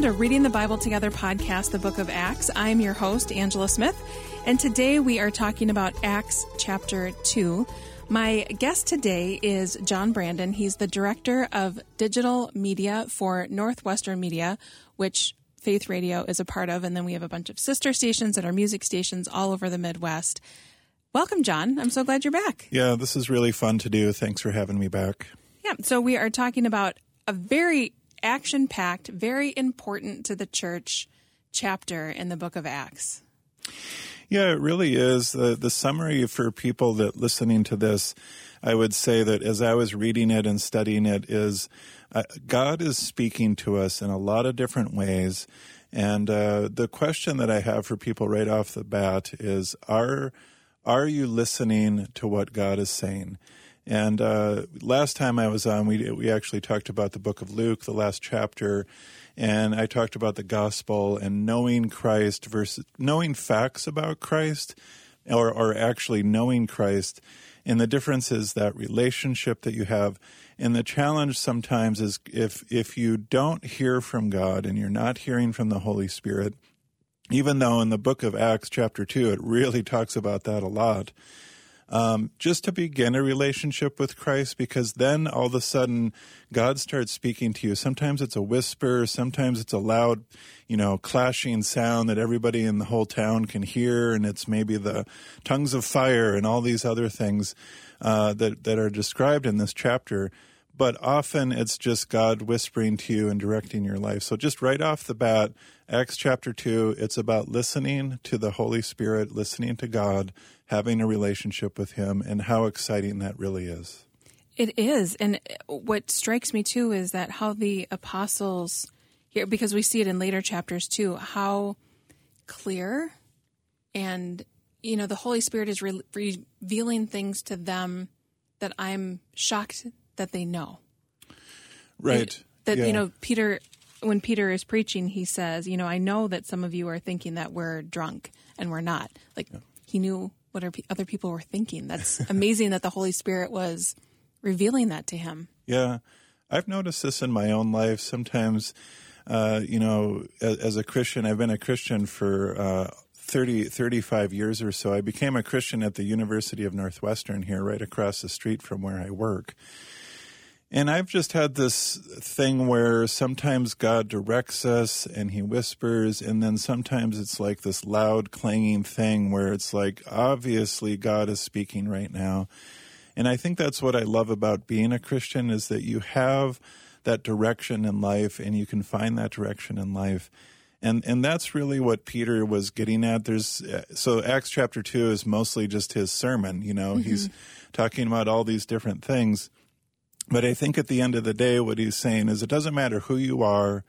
Welcome to Reading the Bible Together podcast, the book of Acts. I'm your host, Angela Smith, and today we are talking about Acts chapter 2. My guest today is John Brandon. He's the director of digital media for Northwestern Media, which Faith Radio is a part of, and then we have a bunch of sister stations that are music stations all over the Midwest. Welcome, John. I'm so glad you're back. Yeah, this is really fun to do. Thanks for having me back. Yeah, so we are talking about a very action packed, very important to the church chapter in the book of Acts. Yeah, it really is. The, the summary for people that listening to this, I would say that as I was reading it and studying it is uh, God is speaking to us in a lot of different ways. And uh, the question that I have for people right off the bat is, are, are you listening to what God is saying? And uh, last time I was on, we we actually talked about the book of Luke, the last chapter, and I talked about the gospel and knowing Christ versus knowing facts about Christ, or or actually knowing Christ. And the difference is that relationship that you have. And the challenge sometimes is if if you don't hear from God and you're not hearing from the Holy Spirit, even though in the book of Acts chapter two it really talks about that a lot um, just to begin a relationship with Christ, because then all of a sudden God starts speaking to you. Sometimes it's a whisper, sometimes it's a loud, you know, clashing sound that everybody in the whole town can hear, and it's maybe the tongues of fire and all these other things uh, that that are described in this chapter but often it's just God whispering to you and directing your life. So just right off the bat, Acts chapter 2, it's about listening to the Holy Spirit, listening to God, having a relationship with Him, and how exciting that really is. It is. And what strikes me too is that how the apostles here, because we see it in later chapters too, how clear and, you know, the Holy Spirit is re- revealing things to them that I'm shocked that they know. Right. that, yeah. you know, Peter, when Peter is preaching, he says, you know, I know that some of you are thinking that we're drunk and we're not. Like, yeah. he knew what other people were thinking. That's amazing that the Holy Spirit was revealing that to him. Yeah. I've noticed this in my own life. Sometimes, uh, you know, as, as, a Christian, I've been a Christian for uh, 30, 35 years or so. I became a Christian at the University of Northwestern here, right across the street from where I work. And I've just had this thing where sometimes God directs us and he whispers, and then sometimes it's like this loud clanging thing where it's like, obviously God is speaking right now. And I think that's what I love about being a Christian is that you have that direction in life and you can find that direction in life. And and that's really what Peter was getting at. There's so Acts chapter 2 is mostly just his sermon, you know. Mm-hmm. He's talking about all these different things but I think at the end of the day, what he's saying is it doesn't matter who you are,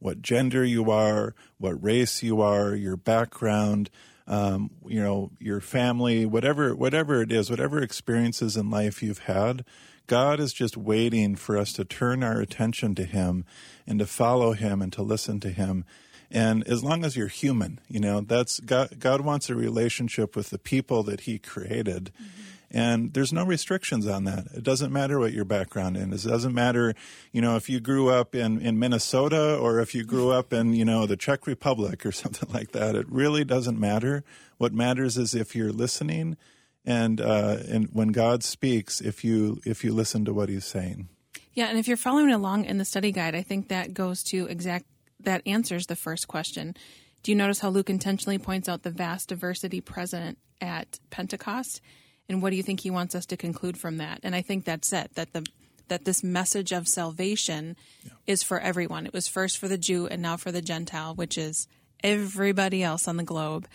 what gender you are, what race you are, your background, um, you know, your family, whatever, whatever it is, whatever experiences in life you've had, God is just waiting for us to turn our attention to Him and to follow Him and to listen to Him. And as long as you're human, you know, that's God, God wants a relationship with the people that He created. Mm-hmm and there's no restrictions on that. It doesn't matter what your background is. It doesn't matter, you know, if you grew up in, in Minnesota or if you grew up in, you know, the Czech Republic or something like that. It really doesn't matter. What matters is if you're listening and, uh, and when God speaks, if you, if you listen to what he's saying. Yeah. And if you're following along in the study guide, I think that goes to exact, that answers the first question. Do you notice how Luke intentionally points out the vast diversity present at Pentecost? And what do you think he wants us to conclude from that? And I think that's it. That the that this message of salvation yeah. is for everyone. It was first for the Jew and now for the Gentile, which is everybody else on the globe.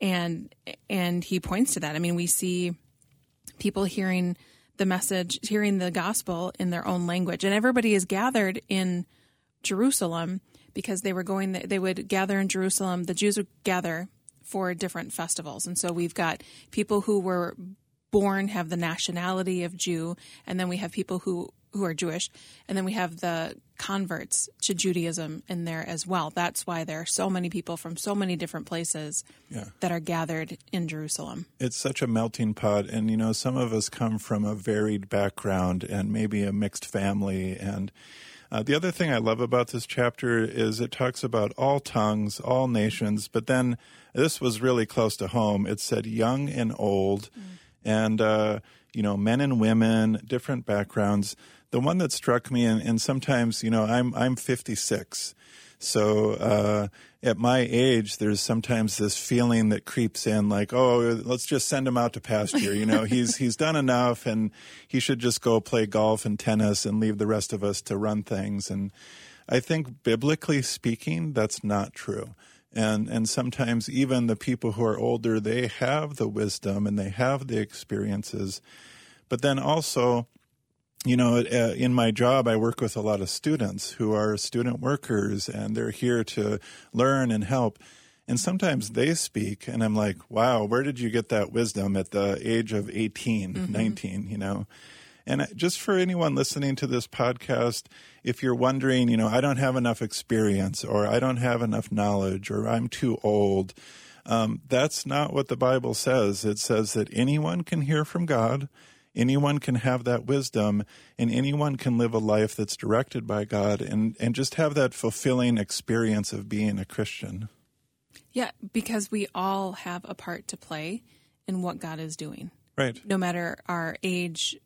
And and he points to that. I mean, we see people hearing the message, hearing the gospel in their own language, and everybody is gathered in Jerusalem because they were going. They would gather in Jerusalem. The Jews would gather for different festivals, and so we've got people who were born have the nationality of Jew, and then we have people who who are Jewish, and then we have the converts to Judaism in there as well. That's why there are so many people from so many different places yeah. that are gathered in Jerusalem. It's such a melting pot, and you know, some of us come from a varied background and maybe a mixed family, and Uh, the other thing I love about this chapter is it talks about all tongues, all nations, but then this was really close to home. It said young and old, mm. And uh, you know, men and women, different backgrounds. The one that struck me, and, and sometimes, you know, I'm I'm 56, so uh, at my age, there's sometimes this feeling that creeps in, like, oh, let's just send him out to pasture. You know, he's he's done enough, and he should just go play golf and tennis and leave the rest of us to run things. And I think, biblically speaking, that's not true. And and sometimes even the people who are older, they have the wisdom and they have the experiences, but then also you know, in my job, I work with a lot of students who are student workers and they're here to learn and help. And sometimes they speak, and I'm like, wow, where did you get that wisdom at the age of 18, mm-hmm. 19, you know? And just for anyone listening to this podcast, if you're wondering, you know, I don't have enough experience or I don't have enough knowledge or I'm too old, um, that's not what the Bible says. It says that anyone can hear from God anyone can have that wisdom and anyone can live a life that's directed by God and, and just have that fulfilling experience of being a Christian. Yeah, because we all have a part to play in what God is doing. Right. No matter our age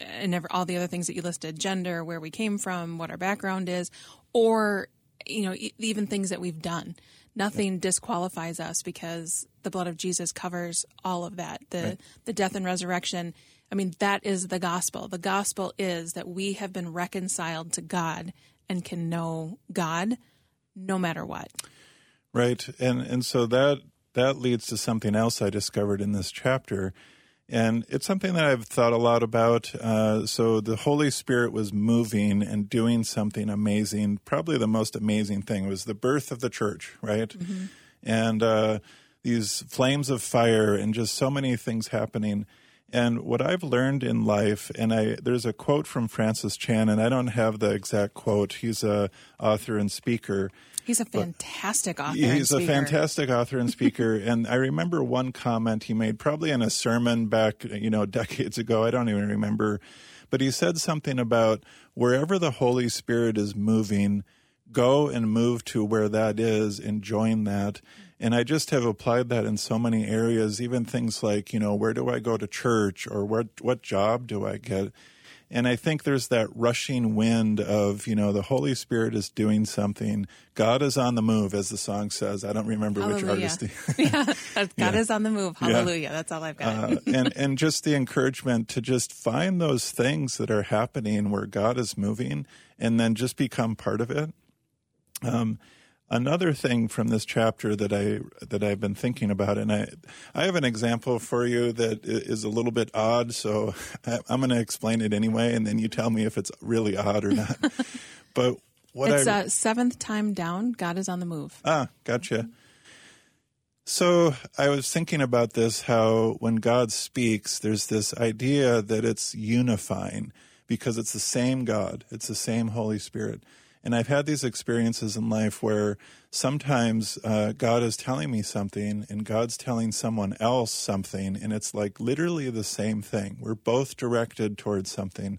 and never, all the other things that you listed gender, where we came from, what our background is, or, you know, even things that we've done. Nothing disqualifies us because the blood of Jesus covers all of that. The right. the death and resurrection I mean, that is the gospel. The gospel is that we have been reconciled to God and can know God no matter what. Right. And and so that that leads to something else I discovered in this chapter. And it's something that I've thought a lot about. Uh, so the Holy Spirit was moving and doing something amazing. Probably the most amazing thing was the birth of the church, right? Mm-hmm. And uh, these flames of fire and just so many things happening. And what I've learned in life, and I there's a quote from Francis Chan, and I don't have the exact quote. He's a author and speaker. He's a fantastic author. He's a fantastic author and speaker. and I remember one comment he made, probably in a sermon back, you know, decades ago. I don't even remember, but he said something about wherever the Holy Spirit is moving, go and move to where that is and join that. And I just have applied that in so many areas, even things like, you know, where do I go to church or what, what job do I get? And I think there's that rushing wind of, you know, the Holy Spirit is doing something. God is on the move, as the song says. I don't remember Hallelujah. which artist. yeah, God yeah. is on the move. Hallelujah. Yeah. That's all I've got. uh, and, and just the encouragement to just find those things that are happening where God is moving and then just become part of it. Um, Another thing from this chapter that I that I've been thinking about, and I I have an example for you that is a little bit odd, so I, am going to explain it anyway, and then you tell me if it's really odd or not. but what it's I, uh, 7eventh Time Down. God is on the move. Ah, gotcha. So I was thinking about this how when God speaks, there's this idea that it's unifying because it's the same God, it's the same Holy Spirit. And I've had these experiences in life where sometimes uh, God is telling me something and God's telling someone else something, and it's like literally the same thing. We're both directed towards something.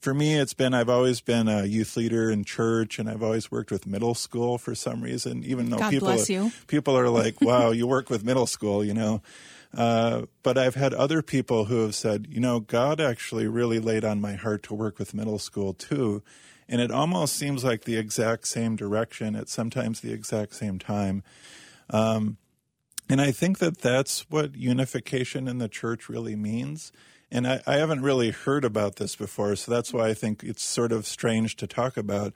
For me, it's been I've always been a youth leader in church, and I've always worked with middle school for some reason. Even though God people people are like, "Wow, you work with middle school," you know. Uh, but I've had other people who have said, you know, God actually really laid on my heart to work with middle school too and it almost seems like the exact same direction at sometimes the exact same time. Um, and I think that that's what unification in the church really means. And I, I, haven't really heard about this before, so that's why I think it's sort of strange to talk about.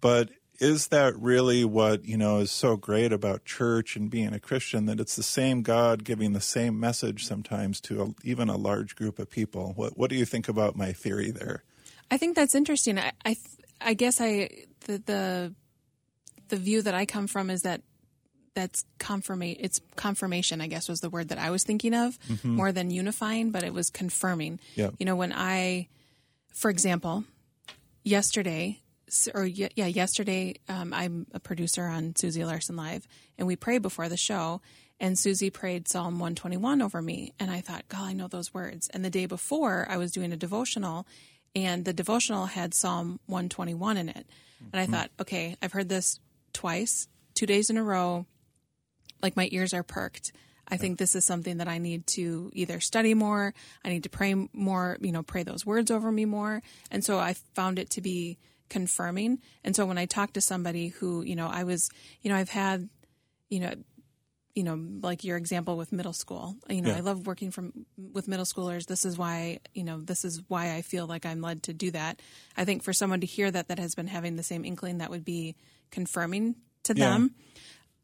But is that really what you know is so great about church and being a Christian that it's the same God giving the same message sometimes to a, even a large group of people? What What do you think about my theory there? I think that's interesting. I, I I guess I the the the view that I come from is that that's confirmation. It's confirmation. I guess was the word that I was thinking of mm-hmm. more than unifying, but it was confirming. Yeah. You know, when I, for example, yesterday or yeah, yesterday um, I'm a producer on Susie Larson Live, and we prayed before the show. And Susie prayed Psalm 121 over me, and I thought, God, I know those words. And the day before, I was doing a devotional, and the devotional had Psalm 121 in it. And I thought, okay, I've heard this twice, two days in a row. Like my ears are perked. I think this is something that I need to either study more, I need to pray more, you know, pray those words over me more. And so I found it to be confirming. And so when I talk to somebody who, you know, I was, you know, I've had, you know, you know, like your example with middle school. You know, Yeah. I love working from with middle schoolers. This is why, you know, this is why I feel like I'm led to do that. I think for someone to hear that that has been having the same inkling, that would be confirming to Yeah. them.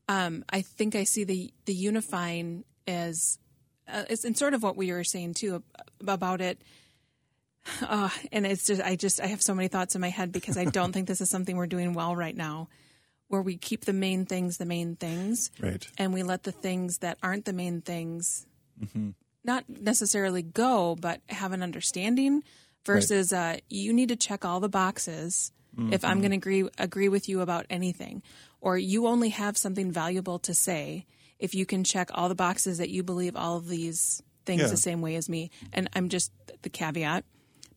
Um, I think I see the the unifying as uh, it's and sort of what we were saying too about it. Uh, and it's just I just I have so many thoughts in my head because I don't think this is something we're doing well right now, where we keep the main things the main things, Right. and we let the things that aren't the main things not necessarily go, but have an understanding. Versus, uh, you need to check all the boxes if I'm going to agree agree with you about anything, or you only have something valuable to say if you can check all the boxes that you believe all of these things Yeah. the same way as me. And I'm just the caveat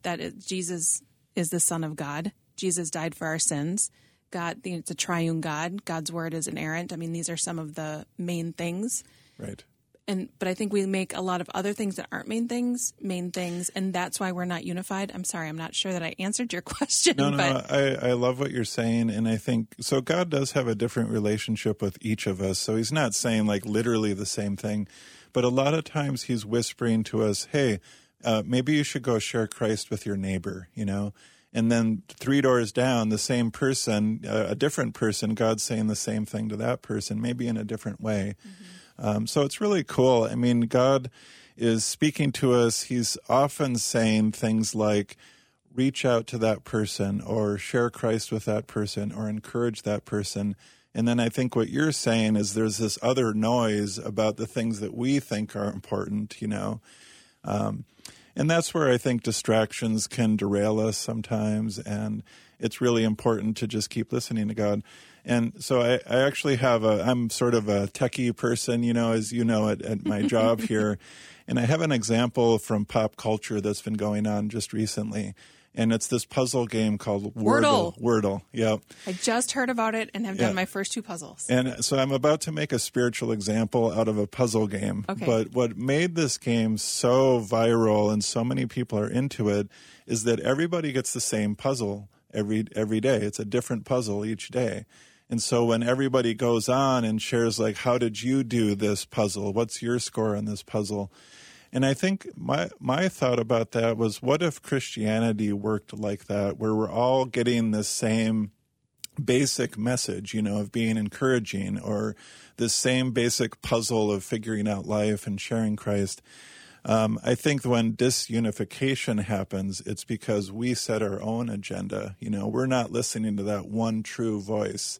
that Jesus is the Son of God. Jesus died for our sins. God, it's a triune God. God's word is inerrant. I mean, these are some of the main things Right. and but I think we make a lot of other things that aren't main things main things, and that's why we're not unified. I'm sorry, I'm not sure that I answered your question, No, no, but no. I, I love what you're saying. And I think so. God does have a different relationship with each of us. So he's not saying like literally the same thing, but a lot of times he's whispering to us, hey, uh, maybe you should go share Christ with your neighbor, you know? And then three doors down, the same person, uh, a different person, God's saying the same thing to that person, maybe in a different way. Um, so it's really cool. I mean, God is speaking to us. He's often saying things like, reach out to that person or share Christ with that person or encourage that person. And then I think what you're saying is there's this other noise about the things that we think are important, you know. Um, and that's where I think distractions can derail us sometimes. And it's really important to just keep listening to God. And so I, I actually have a, I'm sort of a techie person, you know, as you know, at, at my job here. And I have an example from pop culture that's been going on just recently. And it's this puzzle game called Wordle. Wordle. Wordle. Yep. I just heard about it and have Yeah. done my first two puzzles. And so I'm about to make a spiritual example out of a puzzle game. Okay. But what made this game so viral and so many people are into it is that everybody gets the same puzzle every every day. It's a different puzzle each day. And so when everybody goes on and shares like how did you do this puzzle? What's your score on this puzzle? And I think my my thought about that was what if Christianity worked like that where we're all getting the same basic message, you know, of being encouraging or the same basic puzzle of figuring out life and sharing Christ. Um, I think when disunification happens, it's because we set our own agenda. You know, we're not listening to that one true voice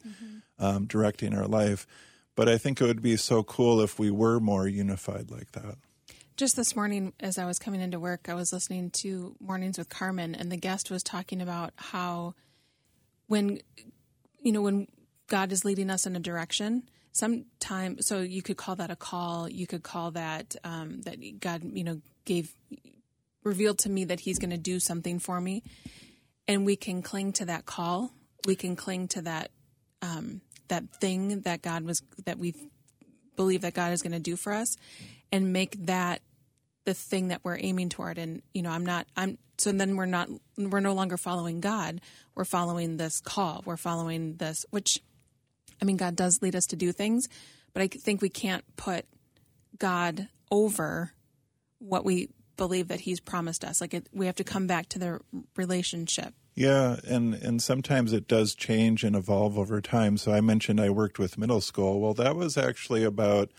um, directing our life. But I think it would be so cool if we were more unified like that. Just this morning, as I was coming into work, I was listening to Mornings with Carmen, and the guest was talking about how when, you know, when God is leading us in a direction, sometime, so you could call that a call, you could call that, um, that God, you know, gave, revealed to me that He's going to do something for me. And we can cling to that call. We can cling to that, um, that thing that God was, that we believe that God is going to do for us and make that the thing that we're aiming toward. And you know i'm not i'm so then we're not we're no longer following god. We're following this call. We're following this which i mean god does lead us to do things but i think we can't put god over what we believe that he's promised us. Like it, we have to come back to the relationship. Yeah, and and sometimes it does change and evolve over time. So I mentioned I worked with middle school. Well, that was actually about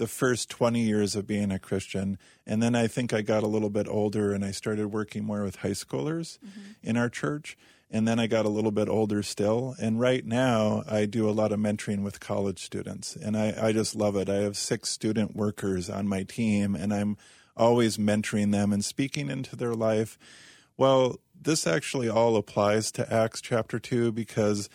the first 20 years of being a Christian. And then I think I got a little bit older and I started working more with high schoolers mm-hmm. in our church. And then I got a little bit older still. And right now I do a lot of mentoring with college students. And I, I just love it. I have six student workers on my team and I'm always mentoring them and speaking into their life. Well, this actually all applies to Acts chapter 2 because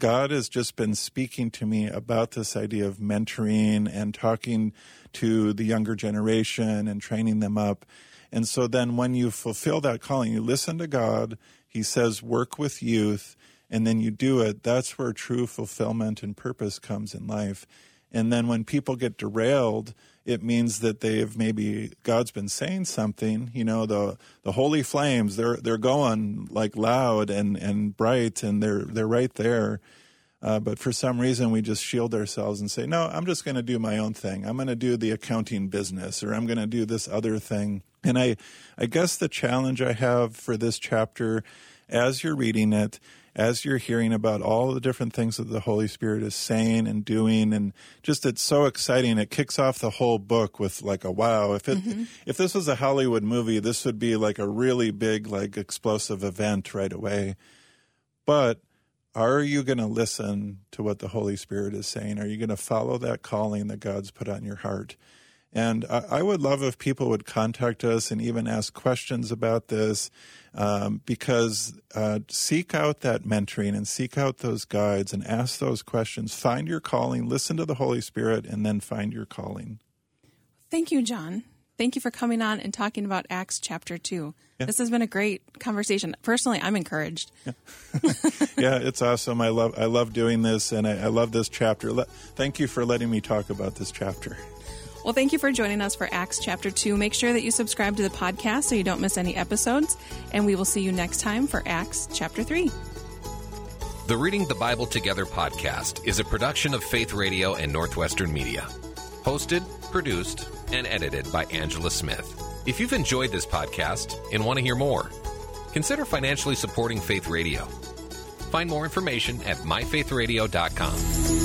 God has just been speaking to me about this idea of mentoring and talking to the younger generation and training them up. And so then when you fulfill that calling, you listen to God, He says, work with youth, and then you do it. That's where true fulfillment and purpose comes in life. And then when people get derailed, it means that they've maybe God's been saying something. You know, the the holy flames they're they're going like loud and and bright, and they're they're right there. Uh, but for some reason, we just shield ourselves and say, "No, I'm just going to do my own thing. I'm going to do the accounting business, or I'm going to do this other thing." And I, I guess the challenge I have for this chapter, as you're reading it, as you're hearing about all the different things that the Holy Spirit is saying and doing, and just it's so exciting. It kicks off the whole book with like a wow. If it mm-hmm. if this was a Hollywood movie, this would be like a really big, like explosive event right away. But are you going to listen to what the Holy Spirit is saying? Are you going to follow that calling that God's put on your heart? And I, I would love if people would contact us and even ask questions about this um, because uh, seek out that mentoring and seek out those guides and ask those questions. Find your calling, listen to the Holy Spirit, and then find your calling. Thank you, John. Thank you for coming on and talking about Acts chapter 2. Yeah. This has been a great conversation. Personally, I'm encouraged. Yeah. yeah, it's awesome. I love I love doing this and I, I love this chapter. Le- thank you for letting me talk about this chapter. Well, thank you for joining us for Acts chapter 2. Make sure that you subscribe to the podcast so you don't miss any episodes, and we will see you next time for Acts chapter 3. The Reading the Bible Together podcast is a production of Faith Radio and Northwestern Media. Hosted, produced, and edited by Angela Smith. If you've enjoyed this podcast and want to hear more, consider financially supporting Faith Radio. Find more information at myfaithradio.com.